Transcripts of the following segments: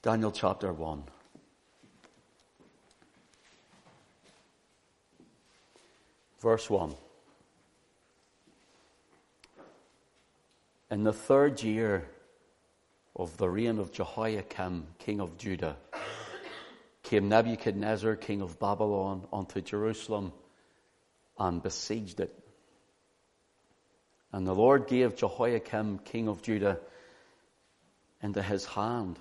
Daniel chapter 1. Verse 1. In the third year of the reign of Jehoiakim, king of Judah, came Nebuchadnezzar, king of Babylon, unto Jerusalem and besieged it. And the Lord gave Jehoiakim, king of Judah, into his hand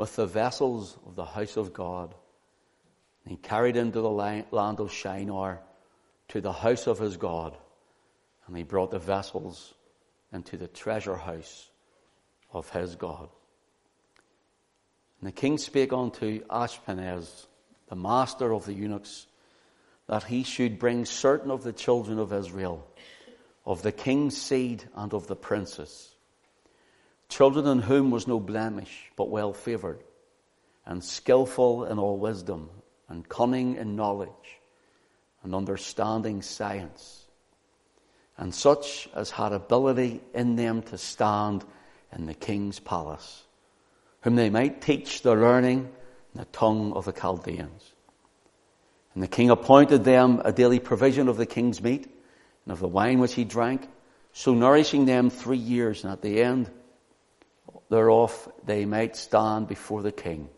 with the vessels of the house of God. And he carried into the land of Shinar to the house of his God. And he brought the vessels into the treasure house of his God. And the king spake unto Ashpenaz, the master of the eunuchs, that he should bring certain of the children of Israel, of the king's seed and of the princes, children in whom was no blemish, but well favored, and skillful in all wisdom, and cunning in knowledge, and understanding science, and such as had ability in them to stand in the king's palace, whom they might teach the learning and the tongue of the Chaldeans. And the king appointed them a daily provision of the king's meat and of the wine which he drank, so nourishing them three years, and at the end thereof they might stand before the king.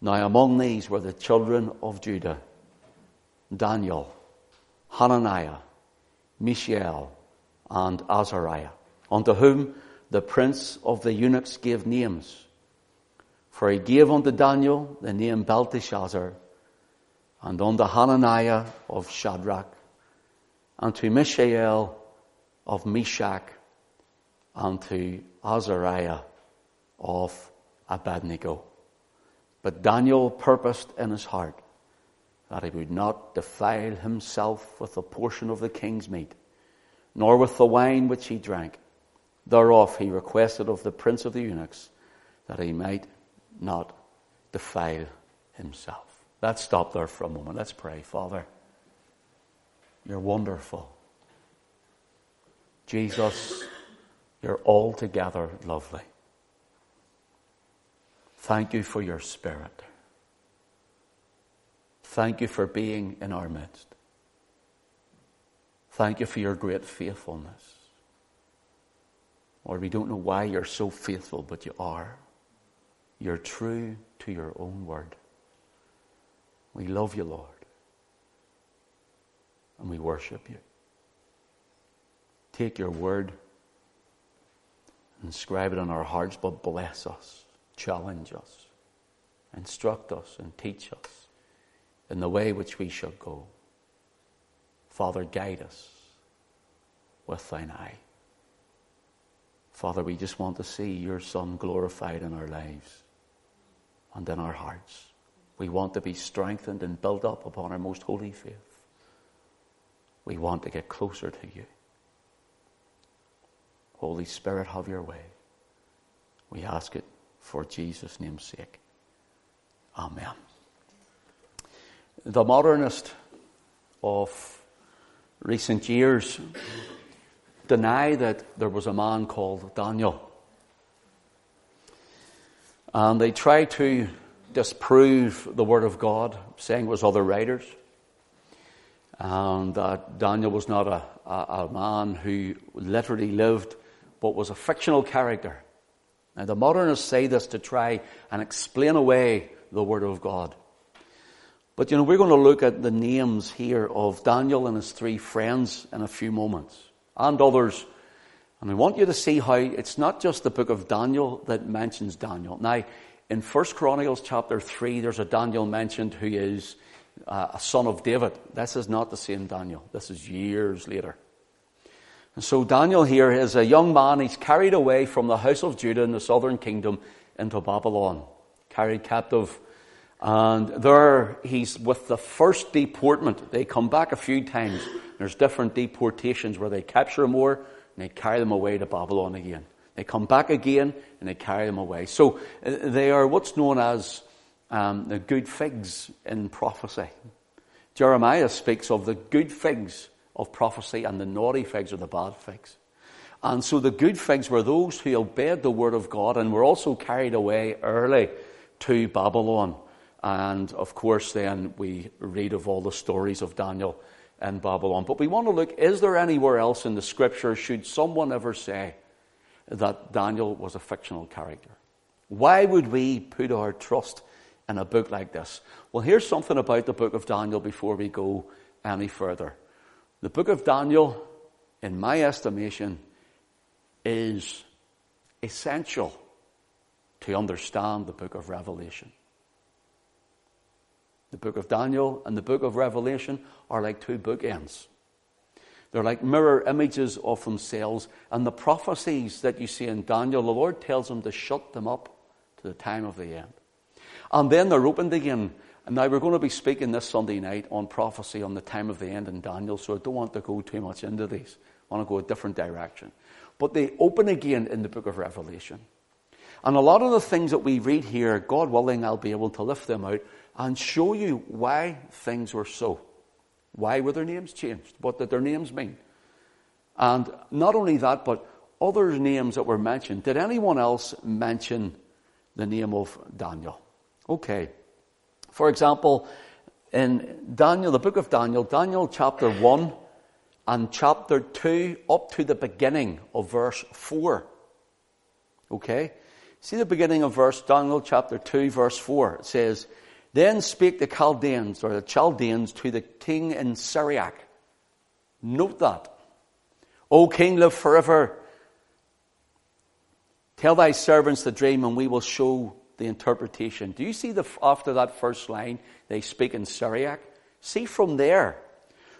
Now among these were the children of Judah, Daniel, Hananiah, Mishael, and Azariah, unto whom the prince of the eunuchs gave names. For he gave unto Daniel the name Belteshazzar, and unto Hananiah of Shadrach, and to Mishael of Meshach, and to Azariah of Abednego. But Daniel purposed in his heart that he would not defile himself with a portion of the king's meat, nor with the wine which he drank. Thereof he requested of the prince of the eunuchs that he might not defile himself. Let's stop there for a moment. Let's pray. Father, you're wonderful. Jesus, you're altogether lovely. Thank you for your spirit. Thank you for being in our midst. Thank you for your great faithfulness. Lord, we don't know why you're so faithful, but you are. You're true to your own word. We love you, Lord. And we worship you. Take your word, and inscribe it on our hearts, but bless us, challenge us, instruct us, and teach us in the way which we shall go. Father, guide us with thine eye. Father, we just want to see your Son glorified in our lives and in our hearts. We want to be strengthened and built up upon our most holy faith. We want to get closer to you. Holy Spirit, have your way. We ask it for Jesus' name's sake. Amen. The modernist of recent years deny that there was a man called Daniel. And they try to disprove the Word of God, saying it was other writers, and that Daniel was not a, a, a man who literally lived, but was a fictional character. Now, the modernists say this to try and explain away the Word of God. But you know, we're going to look at the names here of Daniel and his three friends in a few moments, and others. And I want you to see how it's not just the book of Daniel that mentions Daniel. Now, in 1 Chronicles chapter 3, there's a Daniel mentioned who is uh, a son of David. This is not the same Daniel. This is years later. And so Daniel here is a young man. He's carried away from the house of Judah in the southern kingdom into Babylon, carried captive and there he's with the first deportment. They come back a few times. There's different deportations where they capture more and they carry them away to Babylon again. They come back again and they carry them away. So uh, they are what's known as um, the good figs in prophecy. Jeremiah speaks of the good figs of prophecy and the naughty figs or the bad figs. And so the good figs were those who obeyed the word of God and were also carried away early to Babylon. And of course, then we read of all the stories of Daniel in Babylon. But we want to look is there anywhere else in the scripture, should someone ever say that Daniel was a fictional character? Why would we put our trust in a book like this? Well, here's something about the book of Daniel before we go any further. The book of Daniel, in my estimation, is essential to understand the book of Revelation. The book of Daniel and the book of Revelation are like two bookends. They're like mirror images of themselves, and the prophecies that you see in Daniel, the Lord tells them to shut them up to the time of the end. And then they're opened again. And now we're going to be speaking this Sunday night on prophecy on the time of the end in Daniel, so I don't want to go too much into these. I want to go a different direction. But they open again in the book of Revelation. And a lot of the things that we read here, God willing, I'll be able to lift them out and show you why things were so. Why were their names changed? What did their names mean? And not only that, but other names that were mentioned. Did anyone else mention the name of Daniel? Okay. For example, in Daniel, the book of Daniel, Daniel chapter 1 and chapter 2 up to the beginning of verse 4. Okay? See the beginning of verse, Daniel chapter 2, verse 4. It says, Then spake the Chaldeans, or the Chaldeans, to the king in Syriac. Note that. O king, live forever. Tell thy servants the dream, and we will show the interpretation. Do you see the, after that first line, they speak in Syriac? See from there,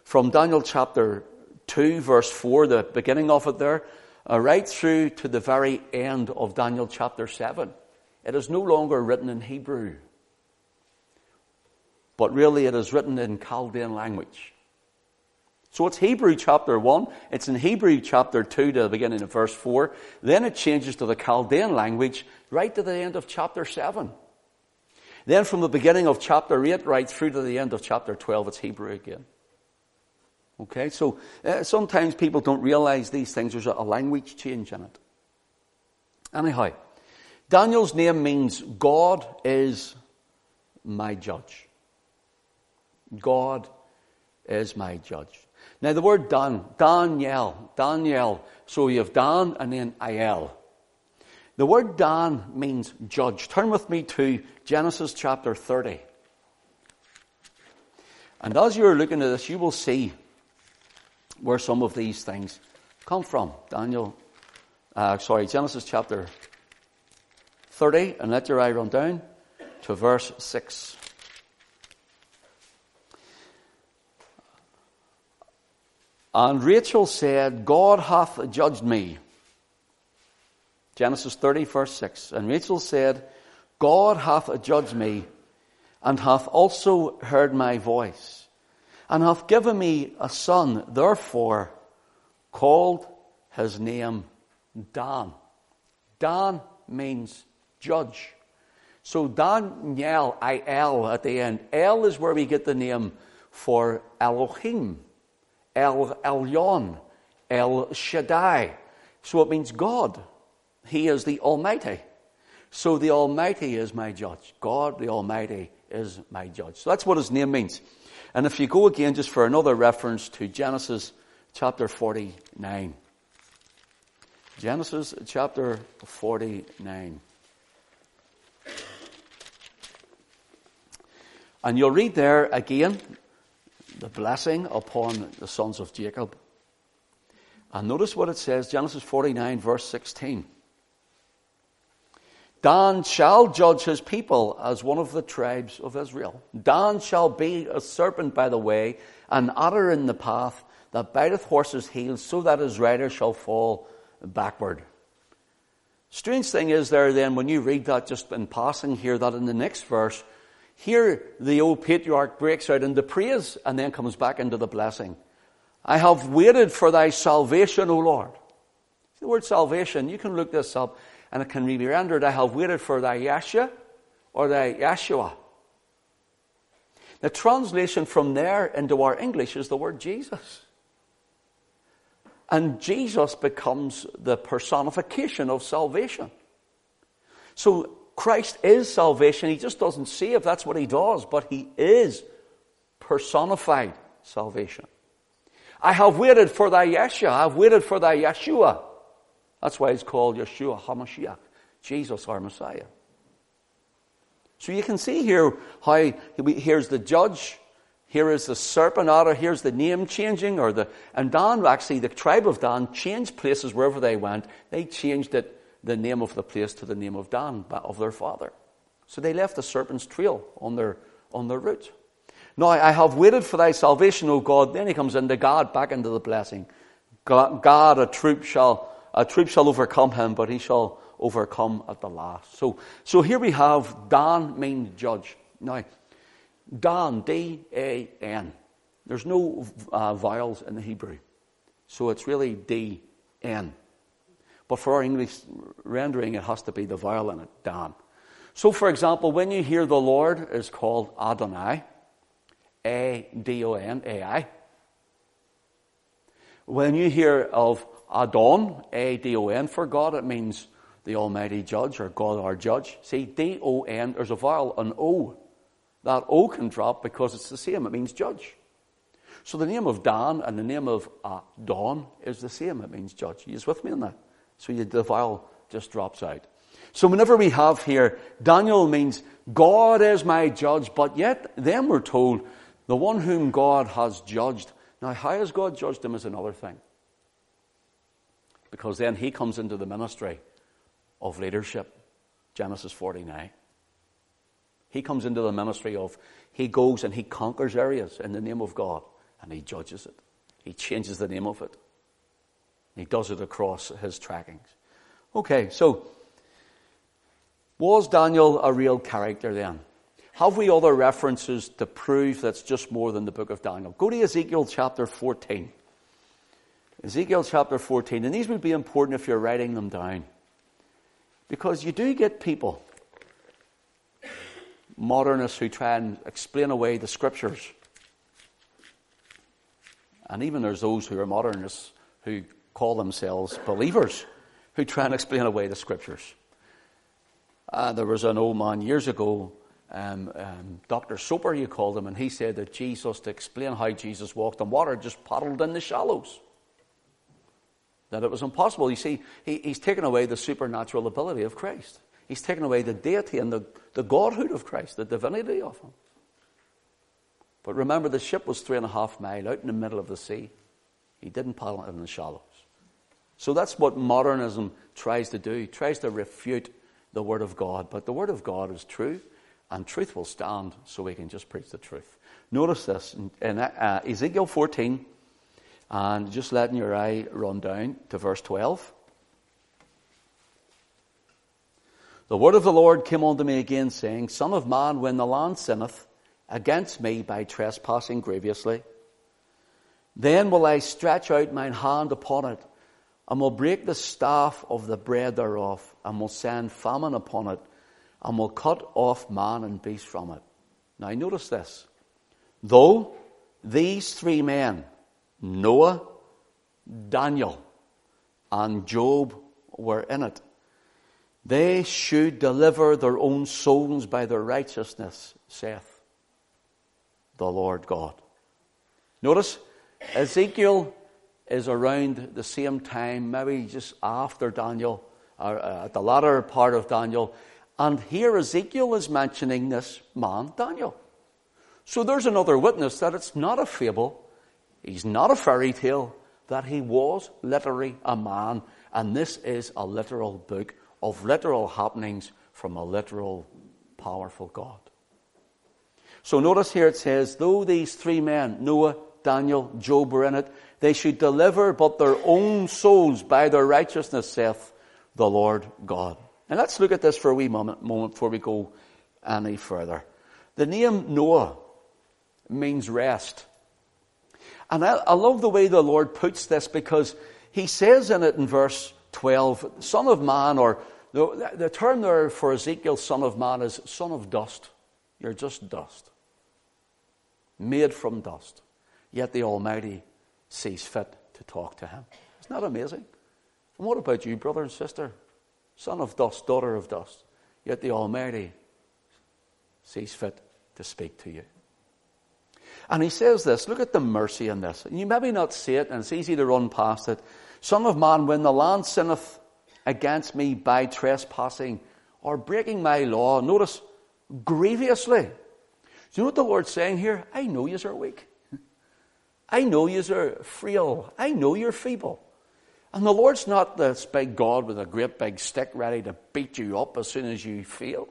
from Daniel chapter 2, verse 4, the beginning of it there, uh, right through to the very end of Daniel chapter 7. It is no longer written in Hebrew, but really it is written in Chaldean language. So it's Hebrew chapter 1, it's in Hebrew chapter 2 to the beginning of verse 4, then it changes to the Chaldean language right to the end of chapter 7. Then from the beginning of chapter 8 right through to the end of chapter 12, it's Hebrew again. Okay, so uh, sometimes people don't realize these things. There's a, a language change in it. Anyhow, Daniel's name means God is my judge. God is my judge. Now the word Dan, Daniel, Daniel. So you have Dan and then Iel. The word Dan means judge. Turn with me to Genesis chapter 30. And as you're looking at this, you will see where some of these things come from. Daniel, uh, sorry, Genesis chapter 30, and let your eye run down to verse 6. And Rachel said, God hath judged me. Genesis 30, verse 6. And Rachel said, God hath judged me, and hath also heard my voice and hath given me a son, therefore called his name Dan. Dan means judge. So Daniel, I-L at the end. El is where we get the name for Elohim, El Elyon, El Shaddai. So it means God. He is the Almighty. So the Almighty is my judge. God the Almighty is my judge. So that's what his name means. And if you go again just for another reference to Genesis chapter 49. Genesis chapter 49. And you'll read there again the blessing upon the sons of Jacob. And notice what it says, Genesis 49 verse 16. Dan shall judge his people as one of the tribes of Israel. Dan shall be a serpent by the way, an adder in the path that biteth horses' heels, so that his rider shall fall backward. Strange thing is there then, when you read that just in passing here, that in the next verse, here the old patriarch breaks out into praise and then comes back into the blessing. I have waited for thy salvation, O Lord. The word salvation, you can look this up and it can be rendered, I have waited for thy Yeshua or thy Yeshua. The translation from there into our English is the word Jesus. And Jesus becomes the personification of salvation. So Christ is salvation. He just doesn't if that's what he does, but he is personified salvation. I have waited for thy Yeshua. I have waited for thy Yeshua. That's why it's called Yeshua HaMashiach, Jesus our Messiah. So you can see here how here's the judge, here is the serpent otter, here's the name changing, or the and Dan actually the tribe of Dan changed places wherever they went. They changed it the name of the place to the name of Dan of their father. So they left the serpent's trail on their on their route. Now I have waited for thy salvation, O God. Then he comes into God, back into the blessing. God, a troop shall a troop shall overcome him, but he shall overcome at the last. So, so here we have Dan means judge. Now, Dan, D-A-N. There's no uh, vowels in the Hebrew. So it's really D-N. But for our English rendering, it has to be the vowel in it, Dan. So, for example, when you hear the Lord is called Adonai, A-D-O-N, A-I. When you hear of Adon, A-D-O-N, for God, it means the Almighty Judge or God our Judge. See, D O N, there's a vowel, an O. That O can drop because it's the same. It means judge. So the name of Dan and the name of Dawn is the same. It means judge. Are with me on that? So you, the vowel just drops out. So whenever we have here, Daniel means God is my judge, but yet then we're told the one whom God has judged. Now, how has God judged him is another thing. Because then he comes into the ministry of leadership. Genesis 49. He comes into the ministry of, he goes and he conquers areas in the name of God and he judges it. He changes the name of it. He does it across his trackings. Okay, so was Daniel a real character then? Have we other references to prove that's just more than the book of Daniel? Go to Ezekiel chapter 14. Ezekiel chapter 14, and these would be important if you're writing them down. Because you do get people, modernists, who try and explain away the scriptures. And even there's those who are modernists who call themselves believers who try and explain away the scriptures. Uh, there was an old man years ago, um, um, Dr. Soper, you called him, and he said that Jesus, to explain how Jesus walked on water, just paddled in the shallows that it was impossible. You see, he, he's taken away the supernatural ability of Christ. He's taken away the deity and the, the godhood of Christ, the divinity of him. But remember, the ship was three and a half mile out in the middle of the sea. He didn't paddle in the shallows. So that's what modernism tries to do. Tries to refute the Word of God. But the Word of God is true, and truth will stand, so we can just preach the truth. Notice this in, in uh, Ezekiel 14, and just letting your eye run down to verse 12. The word of the Lord came unto me again, saying, Son of man, when the land sinneth against me by trespassing grievously, then will I stretch out mine hand upon it, and will break the staff of the bread thereof, and will send famine upon it, and will cut off man and beast from it. Now notice this. Though these three men, Noah, Daniel, and Job were in it. They should deliver their own souls by their righteousness, saith the Lord God. Notice, Ezekiel is around the same time, maybe just after Daniel, or uh, at the latter part of Daniel. And here Ezekiel is mentioning this man, Daniel. So there's another witness that it's not a fable, He's not a fairy tale, that he was literally a man, and this is a literal book of literal happenings from a literal, powerful God. So notice here it says, though these three men, Noah, Daniel, Job were in it, they should deliver but their own souls by their righteousness, saith the Lord God. And let's look at this for a wee moment, moment before we go any further. The name Noah means rest. And I, I love the way the Lord puts this because he says in it in verse 12, Son of man, or the, the term there for Ezekiel, Son of man, is son of dust. You're just dust. Made from dust. Yet the Almighty sees fit to talk to him. Isn't that amazing? And what about you, brother and sister? Son of dust, daughter of dust. Yet the Almighty sees fit to speak to you. And he says this, look at the mercy in this. And you maybe not see it, and it's easy to run past it. Son of man, when the land sinneth against me by trespassing or breaking my law, notice, grievously. Do you know what the Lord's saying here? I know you are weak. I know you are frail. I know you're feeble. And the Lord's not this big God with a great big stick ready to beat you up as soon as you fail.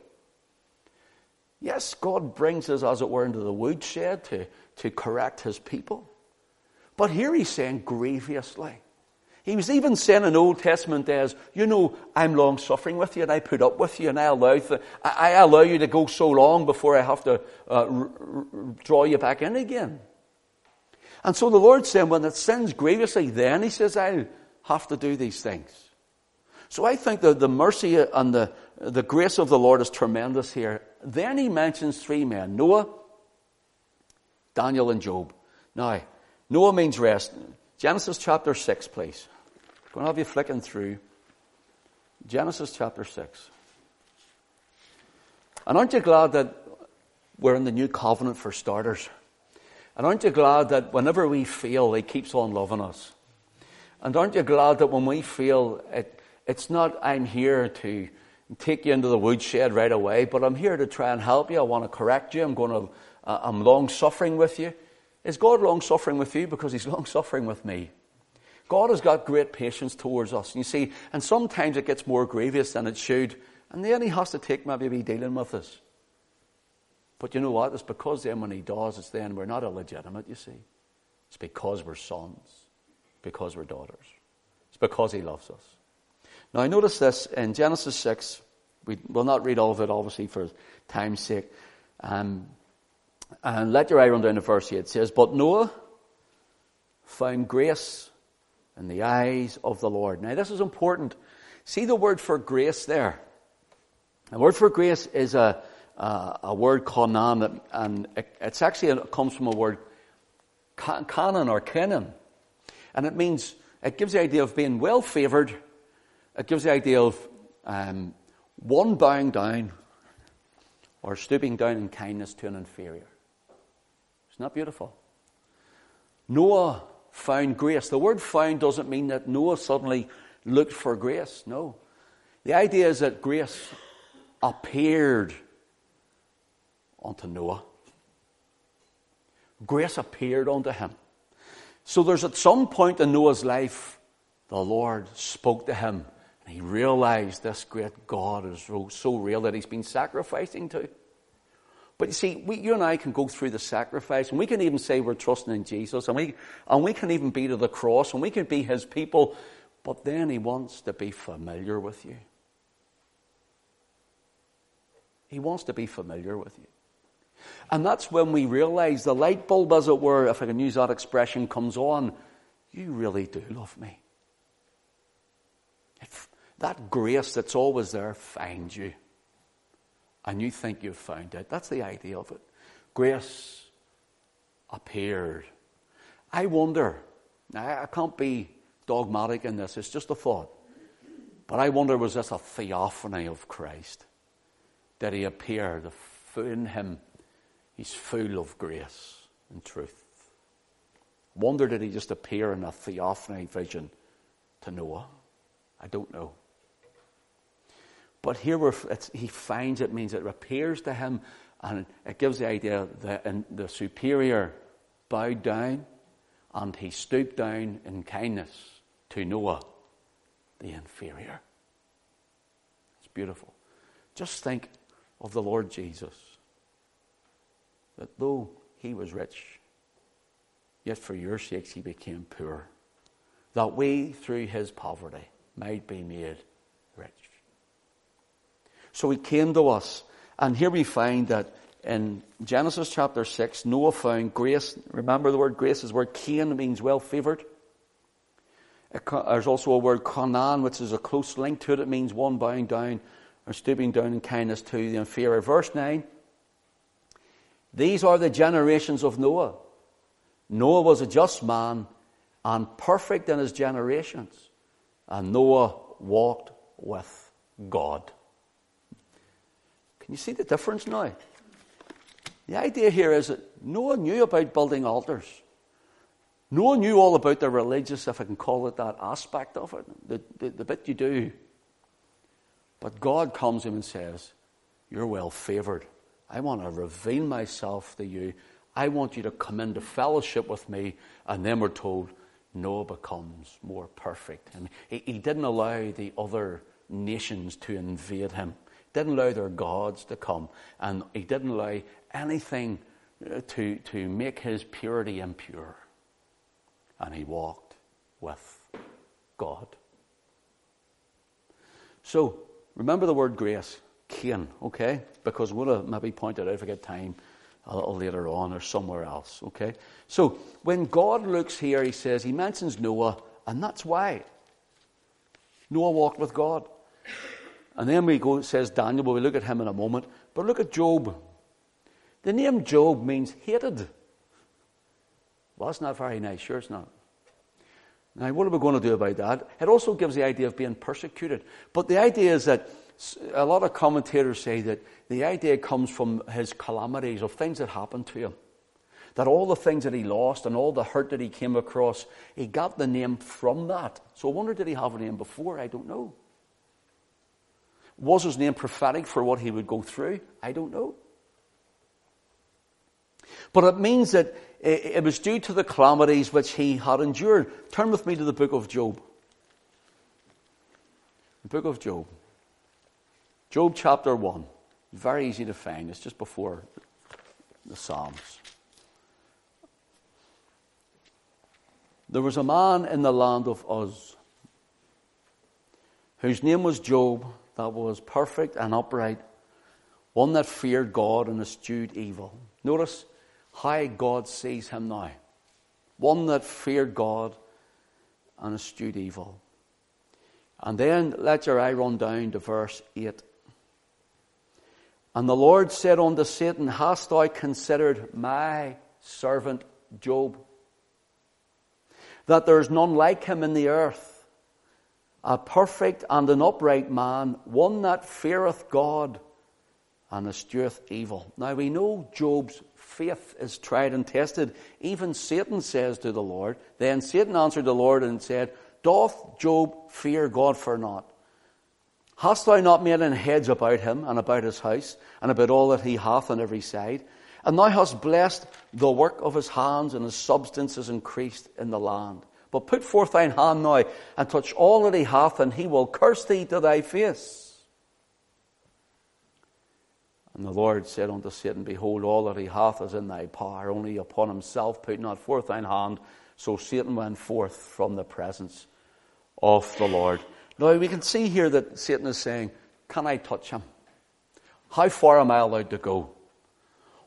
Yes, God brings us, as it were, into the woodshed to, to correct his people. But here he's saying grievously. He was even saying in Old Testament days, you know, I'm long suffering with you and I put up with you and I allow, th- I allow you to go so long before I have to uh, r- r- draw you back in again. And so the Lord's saying, when it sins grievously, then he says, I'll have to do these things. So I think that the mercy and the, the grace of the Lord is tremendous here. Then he mentions three men Noah, Daniel, and Job. Now, Noah means rest. Genesis chapter 6, please. I'm going to have you flicking through. Genesis chapter 6. And aren't you glad that we're in the new covenant for starters? And aren't you glad that whenever we fail, He keeps on loving us? And aren't you glad that when we feel it, it's not, I'm here to take you into the woodshed right away, but I'm here to try and help you. I want to correct you. I'm going to, uh, I'm long suffering with you. Is God long suffering with you? Because He's long suffering with me. God has got great patience towards us. And you see, and sometimes it gets more grievous than it should. And then He has to take maybe be dealing with us. But you know what? It's because then when He does, it's then we're not illegitimate, you see. It's because we're sons, because we're daughters. It's because He loves us. Now, I notice this in Genesis 6. We will not read all of it, obviously, for time's sake. Um, and let your eye run down to verse 8. It says, But Noah found grace in the eyes of the Lord. Now, this is important. See the word for grace there. The word for grace is a, a, a word kanan, and it, it's actually it comes from a word kanan or kenan. And it means, it gives the idea of being well favored it gives the idea of um, one bowing down or stooping down in kindness to an inferior. Isn't that beautiful? Noah found grace. The word found doesn't mean that Noah suddenly looked for grace. No. The idea is that grace appeared unto Noah. Grace appeared unto him. So there's at some point in Noah's life, the Lord spoke to him and he realized this great God is so real that he's been sacrificing to. But you see, we, you and I can go through the sacrifice, and we can even say we're trusting in Jesus, and we, and we can even be to the cross, and we can be his people, but then he wants to be familiar with you. He wants to be familiar with you. And that's when we realize the light bulb, as it were, if I can use that expression, comes on. You really do love me. It, that grace that's always there finds you. And you think you've found it. That's the idea of it. Grace appeared. I wonder, I can't be dogmatic in this, it's just a thought. But I wonder, was this a theophany of Christ? Did he appear? In him, he's full of grace and truth. Wonder, did he just appear in a theophany vision to Noah? I don't know. But here he finds it means it appears to him and it gives the idea that the superior bowed down and he stooped down in kindness to Noah, the inferior. It's beautiful. Just think of the Lord Jesus. That though he was rich, yet for your sakes he became poor. That we, through his poverty, might be made rich. So he came to us. And here we find that in Genesis chapter 6, Noah found grace. Remember the word grace is where Cain means well favored. There's also a word Kanan, which is a close link to it. It means one bowing down or stooping down in kindness to the inferior. Verse 9. These are the generations of Noah. Noah was a just man and perfect in his generations. And Noah walked with God. Can you see the difference now? The idea here is that Noah knew about building altars. Noah knew all about the religious, if I can call it that, aspect of it, the, the, the bit you do. But God comes to him and says, You're well favored. I want to reveal myself to you. I want you to come into fellowship with me. And then we're told, Noah becomes more perfect. And he, he didn't allow the other nations to invade him didn't allow their gods to come, and he didn't allow anything uh, to, to make his purity impure. And he walked with God. So, remember the word grace, Cain, okay? Because we'll uh, maybe point it out if we get time a little later on or somewhere else, okay? So, when God looks here, he says, he mentions Noah, and that's why. Noah walked with God. And then we go, says Daniel, but we look at him in a moment. But look at Job. The name Job means hated. Well, that's not very nice. Sure, it's not. Now, what are we going to do about that? It also gives the idea of being persecuted. But the idea is that a lot of commentators say that the idea comes from his calamities, of things that happened to him. That all the things that he lost and all the hurt that he came across, he got the name from that. So I wonder, did he have a name before? I don't know. Was his name prophetic for what he would go through? I don't know. But it means that it was due to the calamities which he had endured. Turn with me to the book of Job. The book of Job. Job chapter 1. Very easy to find. It's just before the Psalms. There was a man in the land of Uz whose name was Job that was perfect and upright, one that feared God and eschewed evil. Notice how God sees him now. One that feared God and eschewed evil. And then let your eye run down to verse 8. And the Lord said unto Satan, Hast thou considered my servant Job? That there is none like him in the earth a perfect and an upright man, one that feareth God and escheweth evil. Now we know Job's faith is tried and tested. Even Satan says to the Lord, Then Satan answered the Lord and said, Doth Job fear God for naught? Hast thou not made an hedge about him and about his house and about all that he hath on every side? And thou hast blessed the work of his hands, and his substance is increased in the land. But put forth thine hand now and touch all that he hath, and he will curse thee to thy face. And the Lord said unto Satan, Behold, all that he hath is in thy power, only upon himself put not forth thine hand. So Satan went forth from the presence of the Lord. Now we can see here that Satan is saying, Can I touch him? How far am I allowed to go?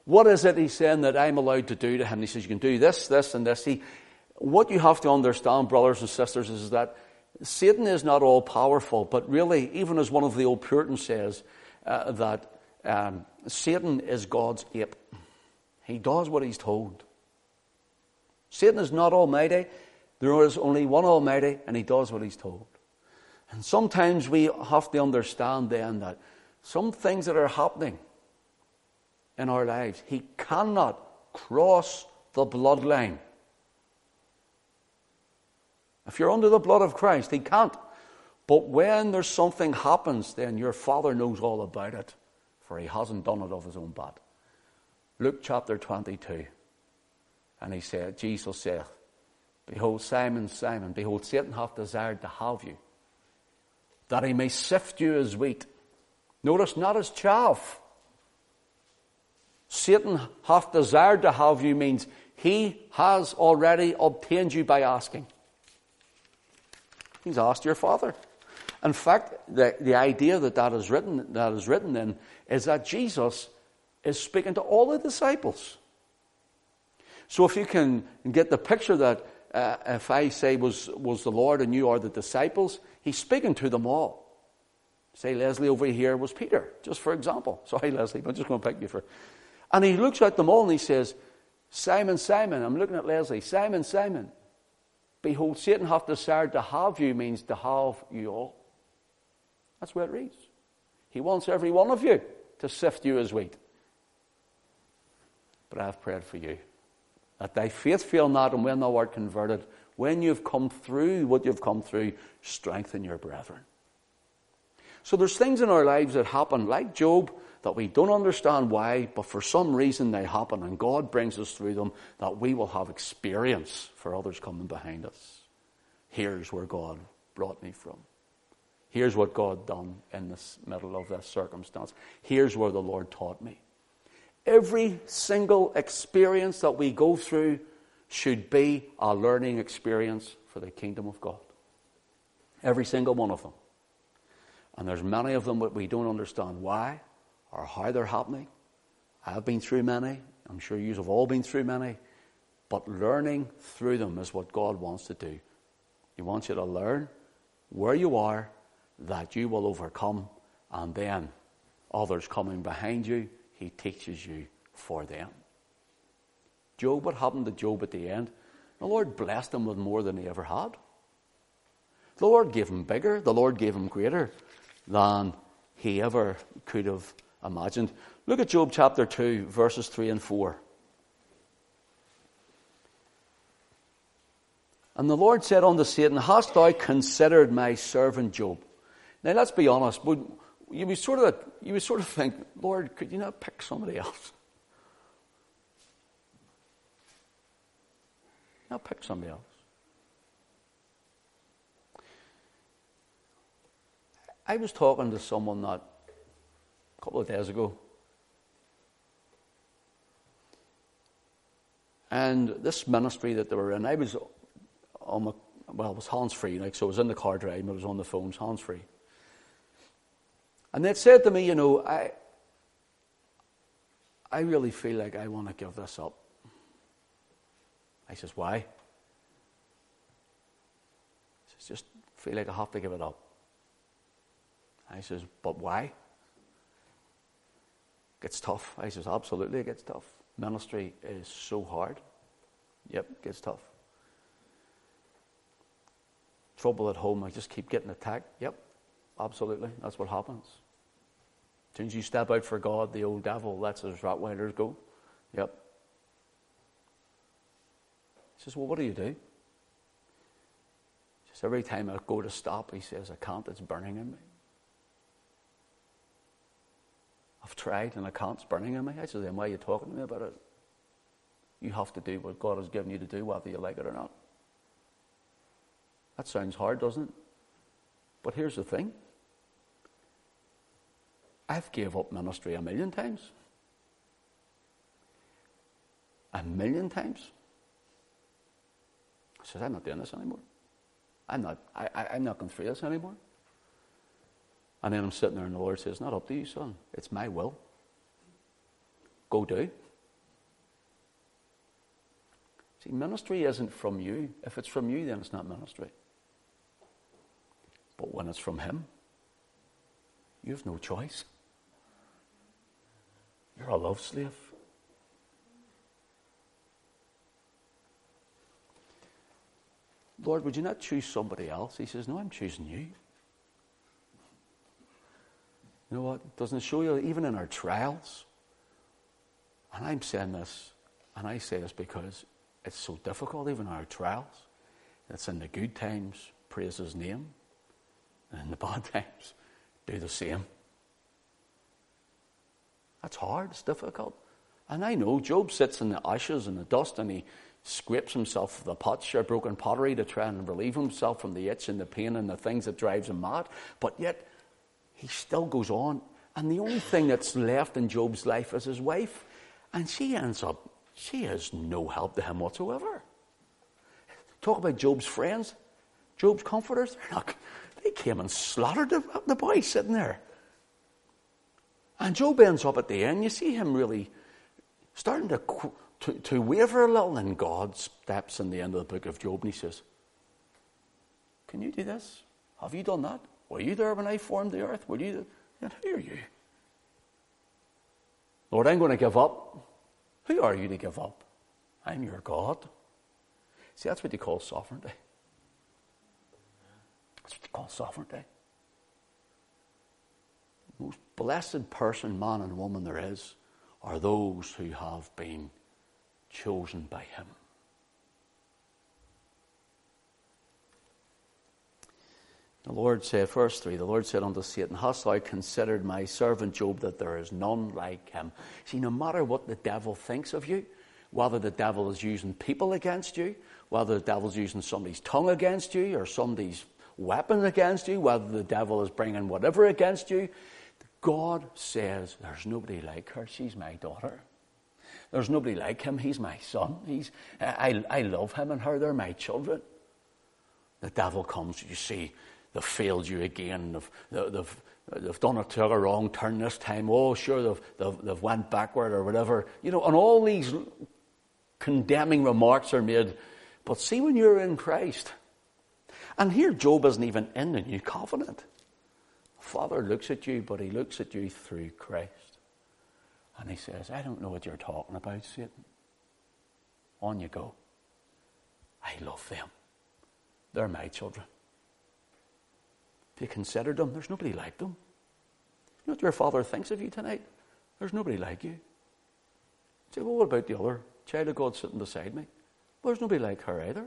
What is it he's saying that I'm allowed to do to him? He says, You can do this, this, and this. He, what you have to understand, brothers and sisters, is that Satan is not all powerful, but really, even as one of the old Puritans says, uh, that um, Satan is God's ape. He does what he's told. Satan is not almighty. There is only one almighty, and he does what he's told. And sometimes we have to understand then that some things that are happening in our lives, he cannot cross the bloodline if you're under the blood of Christ, he can't. But when there's something happens, then your father knows all about it, for he hasn't done it of his own bat. Luke chapter 22. And he said, Jesus saith, Behold, Simon, Simon, behold, Satan hath desired to have you, that he may sift you as wheat. Notice, not as chaff. Satan hath desired to have you means he has already obtained you by asking. He's asked your father. In fact, the, the idea that that is written, that is written in is that Jesus is speaking to all the disciples. So if you can get the picture that uh, if I say was, was the Lord and you are the disciples, he's speaking to them all. Say Leslie over here was Peter, just for example. Sorry, Leslie, I'm just going to pick you for. And he looks at them all and he says, Simon, Simon, I'm looking at Leslie, Simon, Simon, Behold, Satan hath desired to have you means to have you all. That's where it reads. He wants every one of you to sift you as wheat. But I have prayed for you that thy faith fail not, and when thou art converted, when you've come through what you've come through, strengthen your brethren. So there's things in our lives that happen, like Job, that we don't understand why, but for some reason they happen, and God brings us through them, that we will have experience for others coming behind us. Here's where God brought me from. Here's what God done in this middle of this circumstance. Here's where the Lord taught me. Every single experience that we go through should be a learning experience for the kingdom of God. Every single one of them. And there's many of them that we don't understand why or how they're happening. I've been through many. I'm sure you have all been through many. But learning through them is what God wants to do. He wants you to learn where you are that you will overcome, and then others coming behind you, he teaches you for them. Job, what happened to Job at the end? The Lord blessed him with more than he ever had. The Lord gave him bigger, the Lord gave him greater than he ever could have imagined. Look at Job chapter 2, verses 3 and 4. And the Lord said unto Satan, Hast thou considered my servant Job? Now, let's be honest. Would, you would sort of you would sort of think, Lord, could you not pick somebody else? Not pick somebody else. I was talking to someone not a couple of days ago. And this ministry that they were in, I was on my, well, it was hands free, like, so I was in the car driving, I was on the phones, hands free. And they said to me, you know, I, I really feel like I want to give this up. I says, why? I says, just feel like I have to give it up. I says, but why? Gets tough. I says, absolutely it gets tough. Ministry is so hard. Yep, gets tough. Trouble at home, I just keep getting attacked. Yep, absolutely. That's what happens. As soon as you step out for God, the old devil lets his Rottweilers go. Yep. He says, Well, what do you do? Says, Every time I go to stop, he says, I can't, it's burning in me. I've tried and I can't, it's burning in me. I said, Then why are you talking to me about it? You have to do what God has given you to do, whether you like it or not. That sounds hard, doesn't it? But here's the thing I've gave up ministry a million times. A million times. I said, I'm not doing this anymore. I'm not, I, I, am not going through this anymore. And then I'm sitting there and the Lord says, Not up to you, son. It's my will. Go do. See, ministry isn't from you. If it's from you, then it's not ministry. But when it's from Him, you have no choice. You're a love slave. Lord, would you not choose somebody else? He says, No, I'm choosing you. You know what? Doesn't it show you, even in our trials? And I'm saying this, and I say this because it's so difficult, even in our trials. It's in the good times, praise his name. And in the bad times, do the same. That's hard, it's difficult. And I know Job sits in the ashes and the dust and he scrapes himself the potsherd, broken pottery to try and relieve himself from the itch and the pain and the things that drives him mad. But yet, he still goes on. And the only thing that's left in Job's life is his wife. And she ends up, she is no help to him whatsoever. Talk about Job's friends, Job's comforters. Not, they came and slaughtered the, the boy sitting there. And Job ends up at the end. You see him really starting to, to, to waver a little, and God steps in the end of the book of Job and he says, Can you do this? Have you done that? Were you there when I formed the earth? Were you And who are you? Lord, I'm going to give up. Who are you to give up? I'm your God. See, that's what you call sovereignty. That's what they call sovereignty. The most blessed person, man and woman there is, are those who have been chosen by Him. The Lord said, verse 3, the Lord said unto Satan, Hast thou considered my servant Job that there is none like him? See, no matter what the devil thinks of you, whether the devil is using people against you, whether the devil's using somebody's tongue against you or somebody's weapon against you, whether the devil is bringing whatever against you, God says, There's nobody like her. She's my daughter. There's nobody like him. He's my son. He's, I, I love him and her. They're my children. The devil comes, you see, they've failed you again. They've, they've, they've done it, took a wrong turn this time. Oh, sure, they've, they've, they've went backward or whatever. You know, and all these condemning remarks are made. But see when you're in Christ. And here Job isn't even in the new covenant. Father looks at you, but he looks at you through Christ. And he says, I don't know what you're talking about, Satan. On you go. I love them. They're my children. If you consider them, there's nobody like them. You know what your father thinks of you tonight? There's nobody like you. you say, well, what about the other child of God sitting beside me? Well, there's nobody like her either.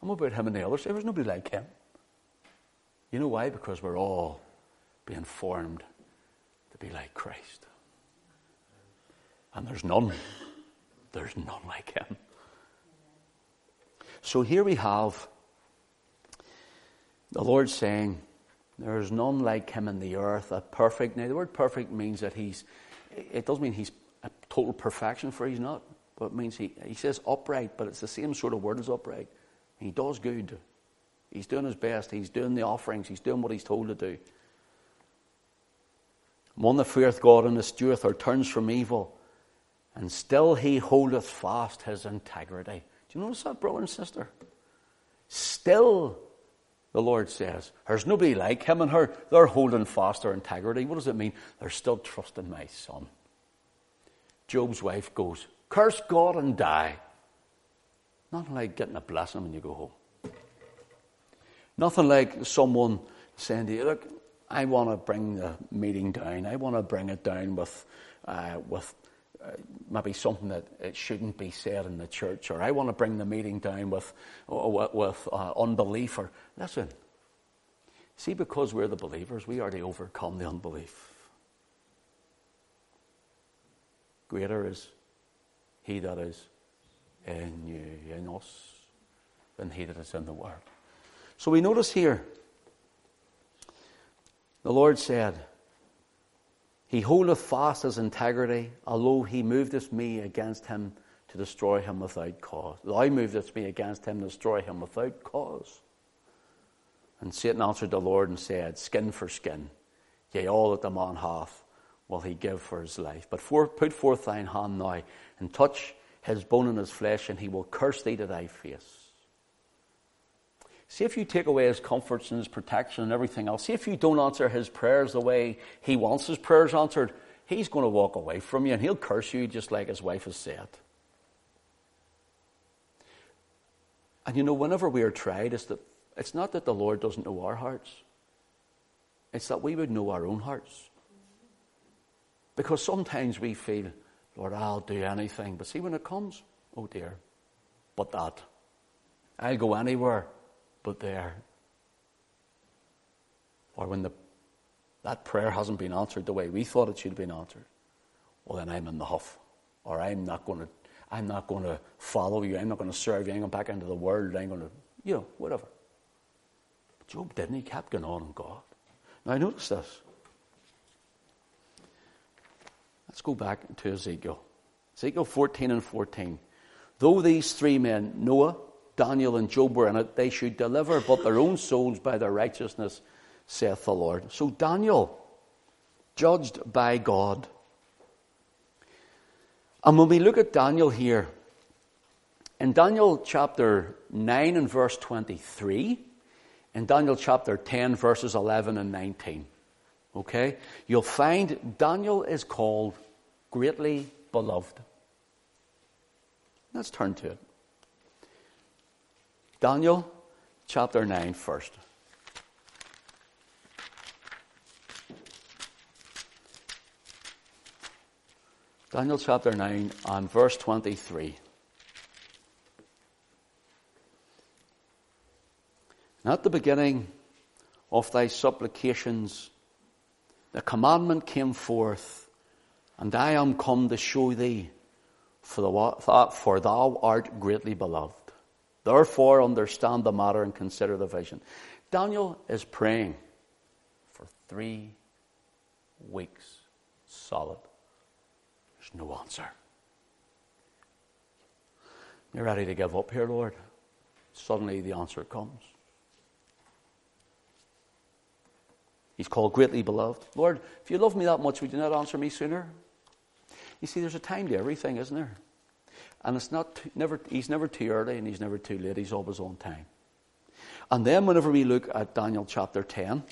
And what about him and the other? Say, there's nobody like him. You know why? Because we're all being formed to be like Christ. And there's none. There's none like him. So here we have the Lord saying, There is none like him in the earth, a perfect. Now, the word perfect means that he's, it doesn't mean he's a total perfection, for he's not, but it means he, he says upright, but it's the same sort of word as upright. He does good. He's doing his best. He's doing the offerings. He's doing what he's told to do. One that feareth God and escheweth or turns from evil, and still he holdeth fast his integrity. Do you notice that, brother and sister? Still the Lord says, There's nobody like him and her. They're holding fast their integrity. What does it mean? They're still trusting my son. Job's wife goes, Curse God and die. Nothing like getting a blessing when you go home. Nothing like someone saying to you, Look, I want to bring the meeting down. I want to bring it down with, uh, with maybe something that it shouldn't be said in the church, or I want to bring the meeting down with, with uh, unbelief. Or listen, see, because we're the believers, we to overcome the unbelief. Greater is He that is in you, in us, than He that is in the world. So we notice here, the Lord said, he holdeth fast his integrity, although he moveth me against him to destroy him without cause. Thou movest me against him to destroy him without cause. And Satan answered the Lord and said, Skin for skin, yea, all that the man hath will he give for his life. But for, put forth thine hand now, and touch his bone and his flesh, and he will curse thee to thy face. See if you take away his comforts and his protection and everything else. See if you don't answer his prayers the way he wants his prayers answered. He's going to walk away from you and he'll curse you just like his wife has said. And you know, whenever we are tried, it's, that, it's not that the Lord doesn't know our hearts, it's that we would know our own hearts. Because sometimes we feel, Lord, I'll do anything. But see, when it comes, oh dear, but that. I'll go anywhere but there. Or when the, that prayer hasn't been answered the way we thought it should have been answered, well, then I'm in the huff. Or I'm not going to, I'm not going to follow you. I'm not going to serve you. I'm going back into the world. I'm going to, you know, whatever. But Job didn't. He kept going on in God. Now, I notice this. Let's go back to Ezekiel. Ezekiel 14 and 14. Though these three men, Noah, Daniel and Job were in it, they should deliver but their own souls by their righteousness, saith the Lord. So Daniel, judged by God. And when we look at Daniel here, in Daniel chapter 9 and verse 23, in Daniel chapter 10, verses 11 and 19, okay, you'll find Daniel is called greatly beloved. Let's turn to it. Daniel chapter 9 first. Daniel chapter 9 and verse 23. And at the beginning of thy supplications, the commandment came forth, and I am come to show thee, for, the, for thou art greatly beloved. Therefore, understand the matter and consider the vision. Daniel is praying for three weeks solid. There's no answer. You're ready to give up here, Lord. Suddenly the answer comes. He's called greatly beloved. Lord, if you love me that much, would you not answer me sooner? You see, there's a time to everything, isn't there? And it's not never. He's never too early, and he's never too late. He's always on time. And then, whenever we look at Daniel chapter ten,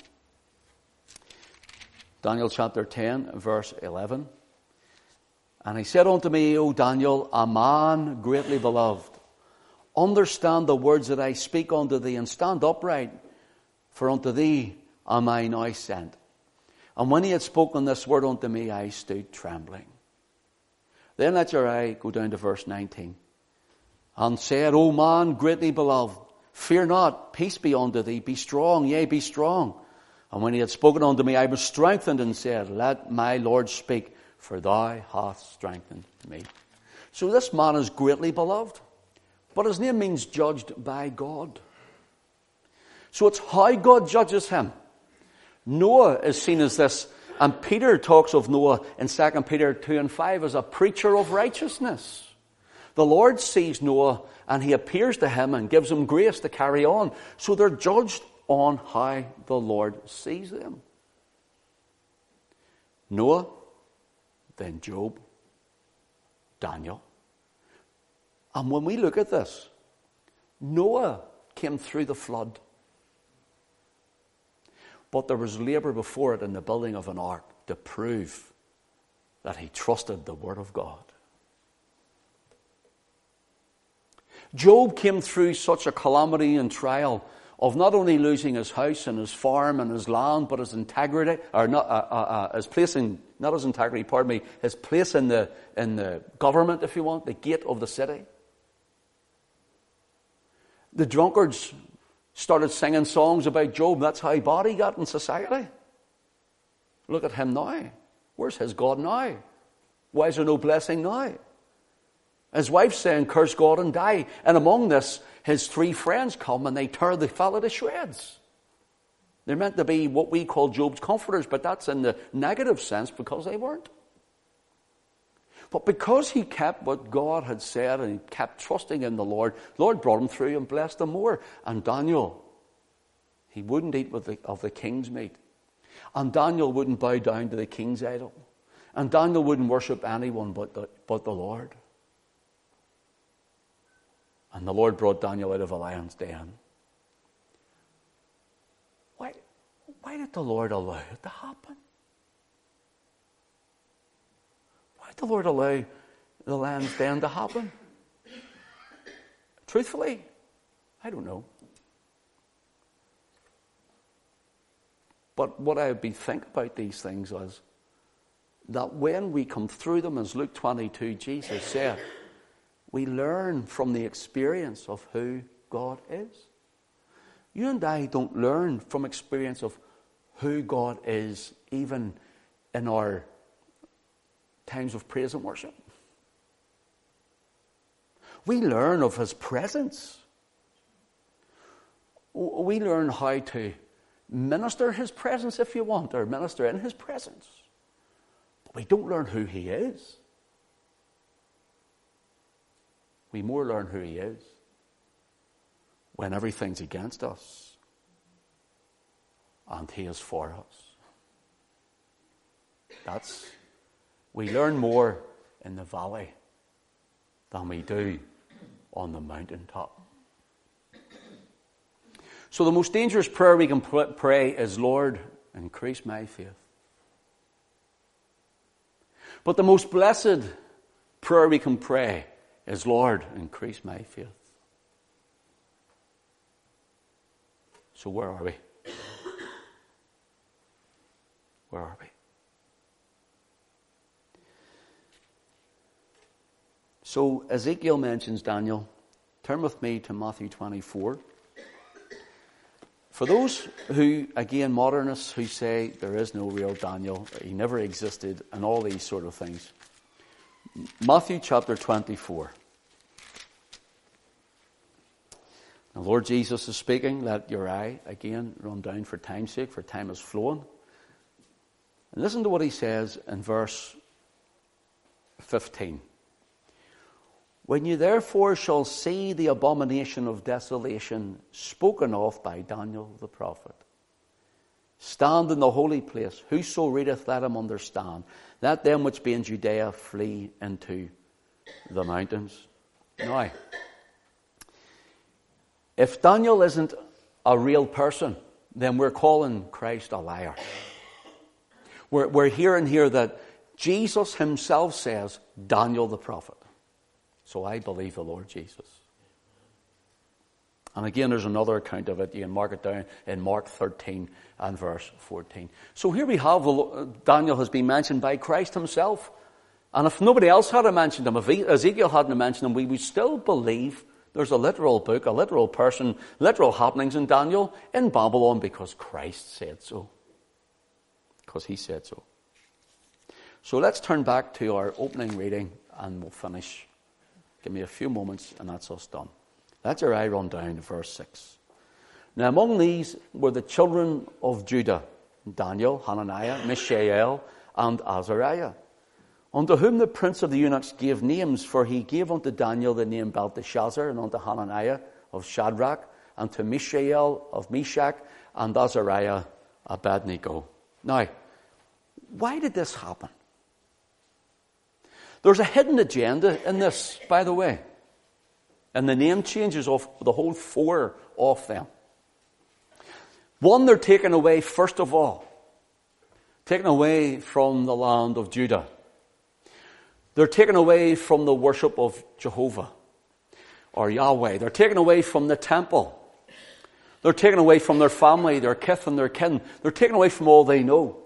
Daniel chapter ten, verse eleven, and he said unto me, O Daniel, a man greatly beloved, understand the words that I speak unto thee, and stand upright, for unto thee am I now sent. And when he had spoken this word unto me, I stood trembling. Then let your eye go down to verse 19. And said, O man greatly beloved, fear not, peace be unto thee, be strong, yea, be strong. And when he had spoken unto me, I was strengthened and said, Let my Lord speak, for thou hast strengthened me. So this man is greatly beloved, but his name means judged by God. So it's how God judges him. Noah is seen as this and Peter talks of Noah in 2 Peter 2 and 5 as a preacher of righteousness. The Lord sees Noah and he appears to him and gives him grace to carry on. So they're judged on how the Lord sees them. Noah, then Job, Daniel. And when we look at this, Noah came through the flood. But there was labour before it in the building of an ark to prove that he trusted the Word of God. Job came through such a calamity and trial of not only losing his house and his farm and his land, but his integrity, or not, uh, uh, uh, his place in, not his integrity, pardon me, his place in the, in the government, if you want, the gate of the city. The drunkards started singing songs about Job. That's how he got in society. Look at him now. Where's his God now? Why is there no blessing now? His wife's saying, Curse God and die. And among this, his three friends come and they tear the fellow to shreds. They're meant to be what we call Job's comforters, but that's in the negative sense because they weren't. But because he kept what God had said and he kept trusting in the Lord, the Lord brought him through and blessed him more. And Daniel, he wouldn't eat the, of the king's meat. And Daniel wouldn't bow down to the king's idol. And Daniel wouldn't worship anyone but the, but the Lord. And the Lord brought Daniel out of a lion's den. Why, why did the Lord allow it to happen? The Lord allow the lion's den to happen? Truthfully, I don't know. But what I would be think about these things is that when we come through them, as Luke 22, Jesus said, we learn from the experience of who God is. You and I don't learn from experience of who God is, even in our times of praise and worship. We learn of His presence. We learn how to minister His presence if you want, or minister in His presence. But we don't learn who He is. We more learn who He is when everything's against us and He is for us. That's we learn more in the valley than we do on the mountaintop. So, the most dangerous prayer we can pray is, Lord, increase my faith. But the most blessed prayer we can pray is, Lord, increase my faith. So, where are we? Where are we? So Ezekiel mentions Daniel. Turn with me to Matthew 24. For those who, again, modernists who say there is no real Daniel, he never existed, and all these sort of things. Matthew chapter 24. The Lord Jesus is speaking. Let your eye, again, run down for time's sake, for time is flowing. And listen to what he says in verse 15. When you therefore shall see the abomination of desolation spoken of by Daniel the prophet, stand in the holy place. Whoso readeth, let him understand. Let them which be in Judea flee into the mountains. Now, if Daniel isn't a real person, then we're calling Christ a liar. We're, we're hearing here that Jesus himself says, Daniel the prophet. So I believe the Lord Jesus. And again, there's another account of it. You can mark it down in Mark 13 and verse 14. So here we have Daniel has been mentioned by Christ himself. And if nobody else had mentioned him, if Ezekiel hadn't mentioned him, we would still believe there's a literal book, a literal person, literal happenings in Daniel in Babylon because Christ said so. Because he said so. So let's turn back to our opening reading and we'll finish Give me a few moments and that's us done. Let your eye run down to verse 6. Now among these were the children of Judah, Daniel, Hananiah, Mishael, and Azariah, unto whom the prince of the eunuchs gave names, for he gave unto Daniel the name Belteshazzar, and unto Hananiah of Shadrach, and to Mishael of Meshach, and Azariah Abednego. Now, why did this happen? There's a hidden agenda in this, by the way. And the name changes of the whole four of them. One, they're taken away, first of all, taken away from the land of Judah. They're taken away from the worship of Jehovah or Yahweh. They're taken away from the temple. They're taken away from their family, their kith and their kin. They're taken away from all they know.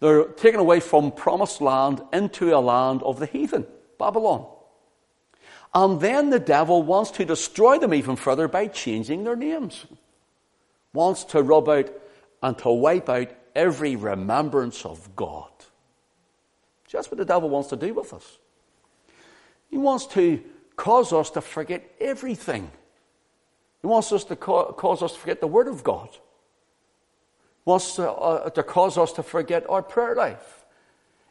They're taken away from promised land into a land of the heathen, Babylon. And then the devil wants to destroy them even further by changing their names. Wants to rub out and to wipe out every remembrance of God. Just what the devil wants to do with us. He wants to cause us to forget everything. He wants us to cause us to forget the Word of God wants to, uh, to cause us to forget our prayer life.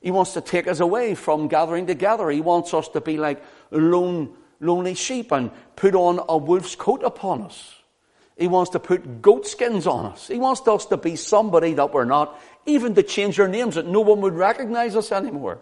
He wants to take us away from gathering together. He wants us to be like lone, lonely sheep and put on a wolf's coat upon us. He wants to put goat skins on us. He wants us to be somebody that we're not, even to change our names that no one would recognize us anymore.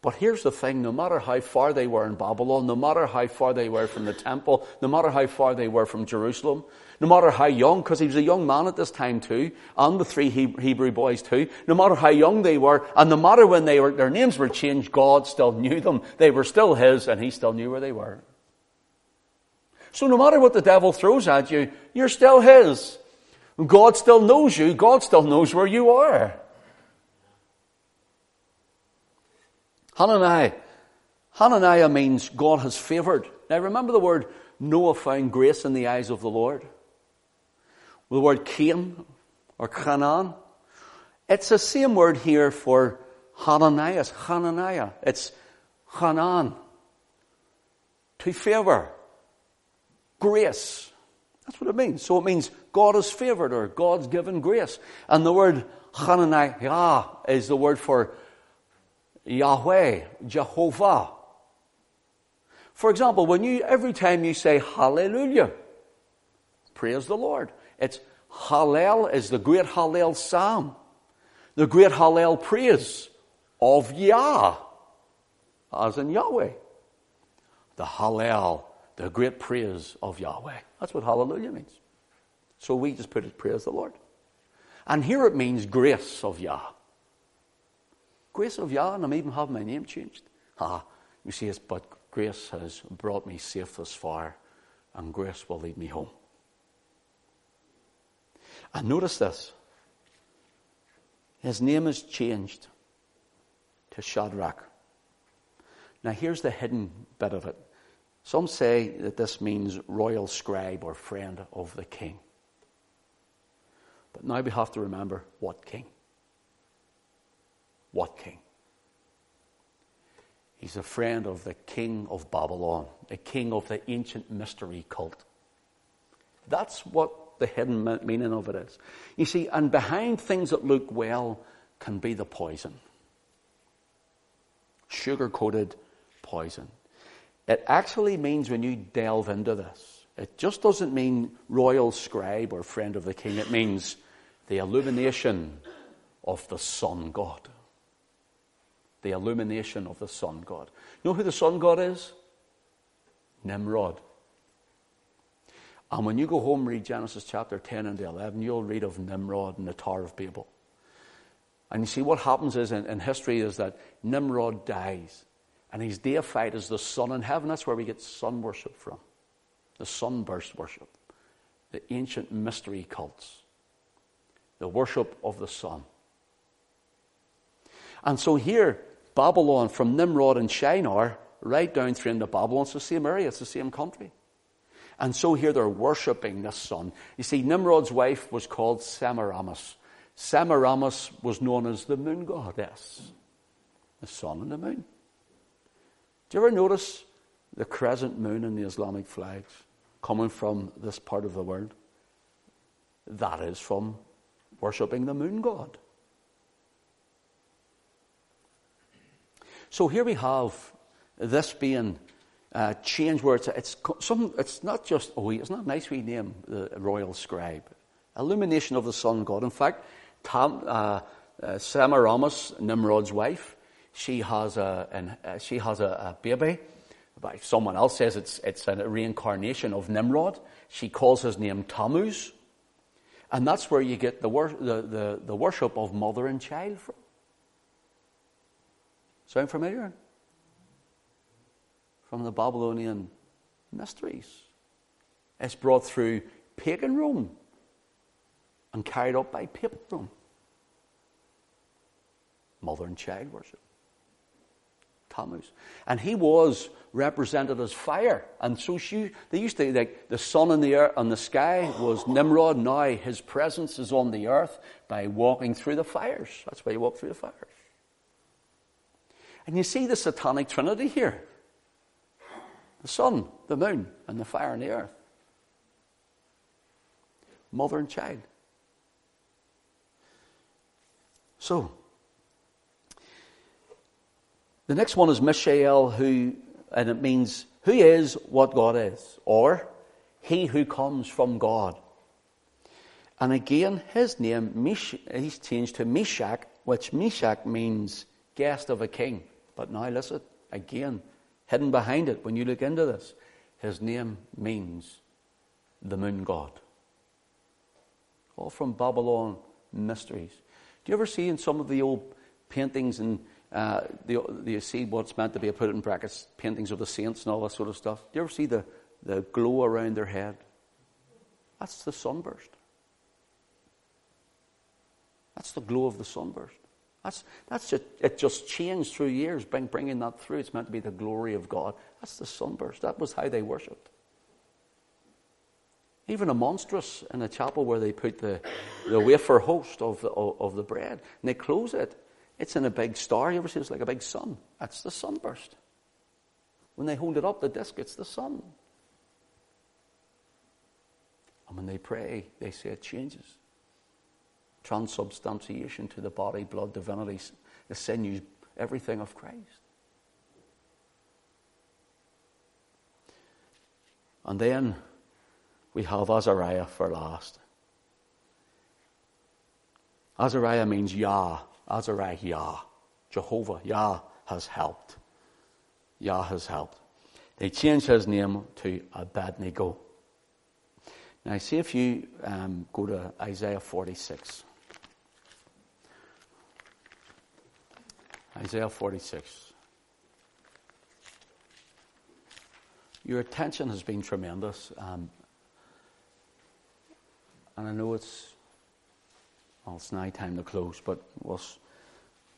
But here's the thing no matter how far they were in Babylon, no matter how far they were from the temple, no matter how far they were from Jerusalem, no matter how young, because he was a young man at this time too, and the three Hebrew boys too, no matter how young they were, and no matter when they were, their names were changed, God still knew them. They were still his, and he still knew where they were. So no matter what the devil throws at you, you're still his. God still knows you, God still knows where you are. Hananiah. Hananiah means God has favored. Now remember the word Noah found grace in the eyes of the Lord. The word Cain or Canaan. It's the same word here for Hananiah. Hananiah. It's Hanan. To favor. Grace. That's what it means. So it means God has favored or God's given grace. And the word Hananiah is the word for Yahweh, Jehovah. For example, when you, every time you say hallelujah, praise the Lord. It's Hallel is the great Hallel psalm, the great Hallel praise of Yah, as in Yahweh. The Hallel, the great praise of Yahweh. That's what hallelujah means. So we just put it praise the Lord. And here it means grace of Yah. Grace of Yah, and I'm even having my name changed. Ah, you see, it's but grace has brought me safe thus far, and grace will lead me home. And notice this. His name is changed to Shadrach. Now, here's the hidden bit of it. Some say that this means royal scribe or friend of the king. But now we have to remember what king? What king? He's a friend of the king of Babylon, the king of the ancient mystery cult. That's what the hidden meaning of it is. You see, and behind things that look well can be the poison. Sugar coated poison. It actually means when you delve into this, it just doesn't mean royal scribe or friend of the king. It means the illumination of the sun god. The illumination of the sun god. You know who the sun god is? Nimrod. And when you go home, read Genesis chapter 10 and 11, you'll read of Nimrod and the Tower of Babel. And you see, what happens is in, in history is that Nimrod dies and he's deified as the sun in heaven. That's where we get sun worship from. The sunburst worship. The ancient mystery cults. The worship of the sun. And so here, Babylon from Nimrod and Shinar, right down through into Babylon, it's the same area, it's the same country. And so here they're worshipping the sun. You see, Nimrod's wife was called Semiramis. Semiramis was known as the moon goddess, the sun and the moon. Do you ever notice the crescent moon in the Islamic flags coming from this part of the world? That is from worshipping the moon god. So here we have this being uh, changed where it's, it's, some, it's not just, oh, it's not a nice wee name, the royal scribe. Illumination of the sun god. In fact, Tam, uh, uh, Semiramis, Nimrod's wife, she has a, an, uh, she has a, a baby. But if someone else says it's, it's a reincarnation of Nimrod. She calls his name Tammuz. And that's where you get the, wor- the, the, the worship of mother and child from. Sound familiar? From the Babylonian mysteries. It's brought through pagan Rome and carried out by papal Rome. Mother and child worship. Tammuz. And he was represented as fire. And so she, they used to, like, the sun in the air and the sky was Nimrod. Now his presence is on the earth by walking through the fires. That's why he walked through the fires. And you see the satanic trinity here the sun, the moon, and the fire and the earth. Mother and child. So, the next one is Mishael, who, and it means who is what God is, or he who comes from God. And again, his name, Mish, he's changed to Meshach, which Meshach means guest of a king. But now listen, again, hidden behind it, when you look into this, his name means the moon god. All from Babylon mysteries. Do you ever see in some of the old paintings and uh, the, you see what's meant to be, I put it in brackets, paintings of the saints and all that sort of stuff. Do you ever see the, the glow around their head? That's the sunburst. That's the glow of the sunburst. That's, that's it. It just changed through years, bring, bringing that through. It's meant to be the glory of God. That's the sunburst. That was how they worshipped. Even a monstrance in a chapel where they put the, the wafer host of the, of, the bread, and they close it it's in a big star. You ever see it's like a big sun? That's the sunburst. When they hold it up, the disk, it's the sun. And when they pray, they say it changes. Transubstantiation to the body, blood, divinity, the sinews, everything of Christ. And then we have Azariah for last. Azariah means Yah, Azariah, Yah. Jehovah, Yah has helped. Yah has helped. They changed his name to Abednego. Now, see if you um, go to Isaiah 46. Isaiah 46. Your attention has been tremendous. Um, and I know it's well, it's now time to close, but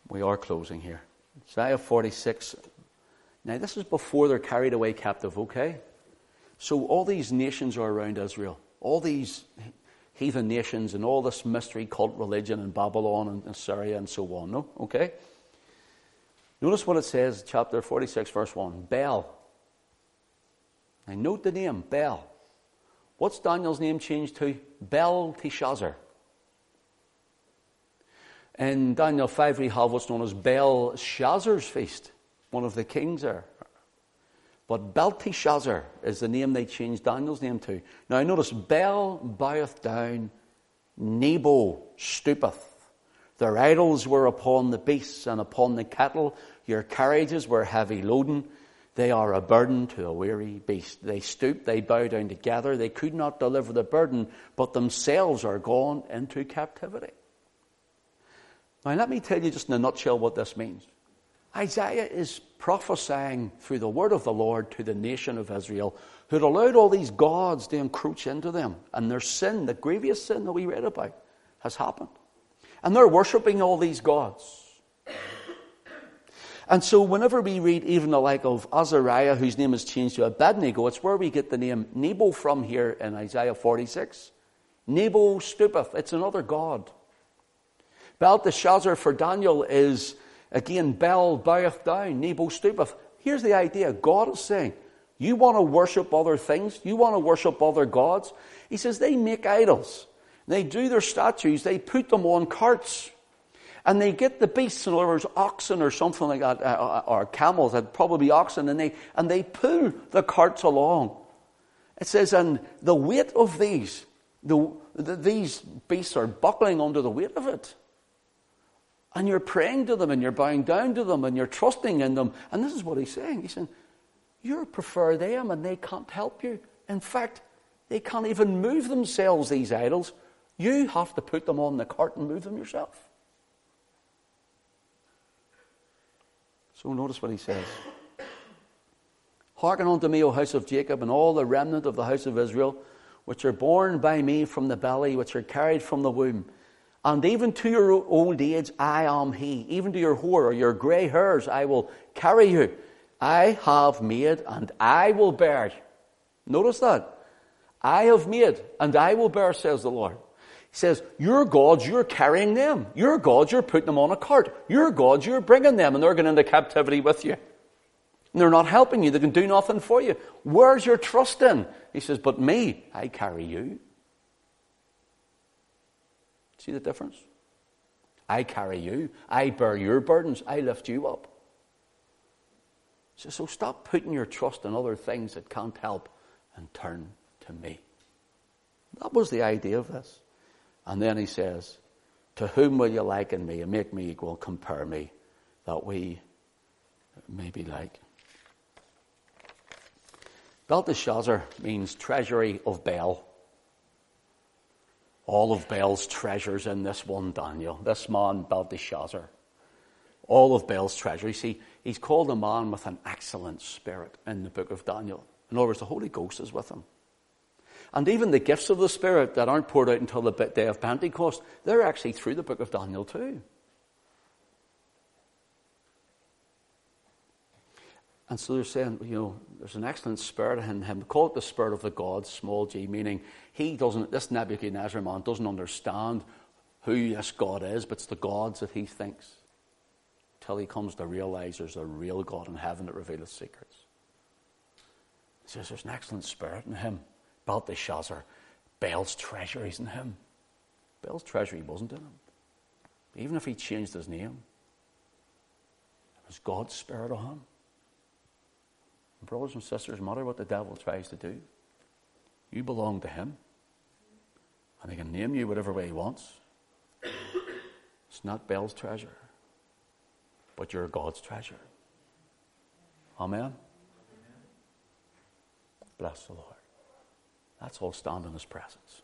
we are closing here. Isaiah 46, Now, this is before they're carried away captive, okay? So, all these nations are around Israel. All these heathen nations and all this mystery cult religion in Babylon and Assyria and so on, no? Okay? Notice what it says, chapter 46, verse 1 Bel. Now, note the name, Bel. What's Daniel's name changed to? Belteshazzar. In Daniel 5, we have what's known as Belshazzar's feast, one of the kings there. But Belteshazzar is the name they changed Daniel's name to. Now notice, Bel boweth down, Nebo stoopeth. Their idols were upon the beasts and upon the cattle. Your carriages were heavy loading. They are a burden to a weary beast. They stoop, they bow down together. They could not deliver the burden, but themselves are gone into captivity. Now, let me tell you just in a nutshell what this means. Isaiah is prophesying through the word of the Lord to the nation of Israel who had allowed all these gods to encroach into them. And their sin, the grievous sin that we read about, has happened. And they're worshipping all these gods. And so, whenever we read even the like of Azariah, whose name is changed to Abednego, it's where we get the name Nebo from here in Isaiah 46. Nebo stoopeth, it's another god. Belteshazzar for Daniel is, again, Bel boweth down, Nebo stoopeth. Here's the idea God is saying, You want to worship other things? You want to worship other gods? He says, They make idols. They do their statues, they put them on carts. And they get the beasts, in other words, oxen or something like that, uh, uh or camels, and probably be oxen, and they, and they pull the carts along. It says, and the weight of these, the, the, these beasts are buckling under the weight of it. And you're praying to them, and you're bowing down to them, and you're trusting in them. And this is what he's saying. He's saying, you prefer them, and they can't help you. In fact, they can't even move themselves, these idols. You have to put them on the cart and move them yourself. So notice what he says. Hearken unto me, O house of Jacob, and all the remnant of the house of Israel, which are born by me from the belly, which are carried from the womb. And even to your old age, I am he. Even to your hoar or your grey hairs, I will carry you. I have made, and I will bear. Notice that. I have made, and I will bear, says the Lord. He says, Your gods, you're carrying them. Your gods, you're putting them on a cart. Your gods, you're bringing them, and they're going into captivity with you. And they're not helping you. They can do nothing for you. Where's your trust in? He says, But me, I carry you. See the difference? I carry you. I bear your burdens. I lift you up. So stop putting your trust in other things that can't help and turn to me. That was the idea of this. And then he says, To whom will you liken me and make me equal, compare me, that we may be like? Belteshazzar means treasury of Bel. All of Bel's treasures in this one Daniel, this man Belteshazzar. All of Bel's treasure. see, he's called a man with an excellent spirit in the book of Daniel. In other words, the Holy Ghost is with him. And even the gifts of the Spirit that aren't poured out until the day of Pentecost, they're actually through the book of Daniel too. And so they're saying, you know, there's an excellent spirit in him. Call it the spirit of the gods, small g, meaning he doesn't, this Nebuchadnezzar man doesn't understand who this God is, but it's the gods that he thinks. Till he comes to realize there's a real God in heaven that reveals secrets. He says there's an excellent spirit in him. Belteshazzar, Bel's treasure isn't him. Bel's treasury wasn't in him. Even if he changed his name, it was God's spirit on him. Brothers and sisters, matter what the devil tries to do, you belong to him. And he can name you whatever way he wants. It's not Bel's treasure, but you're God's treasure. Amen. Bless the Lord. Let's all stand in His presence.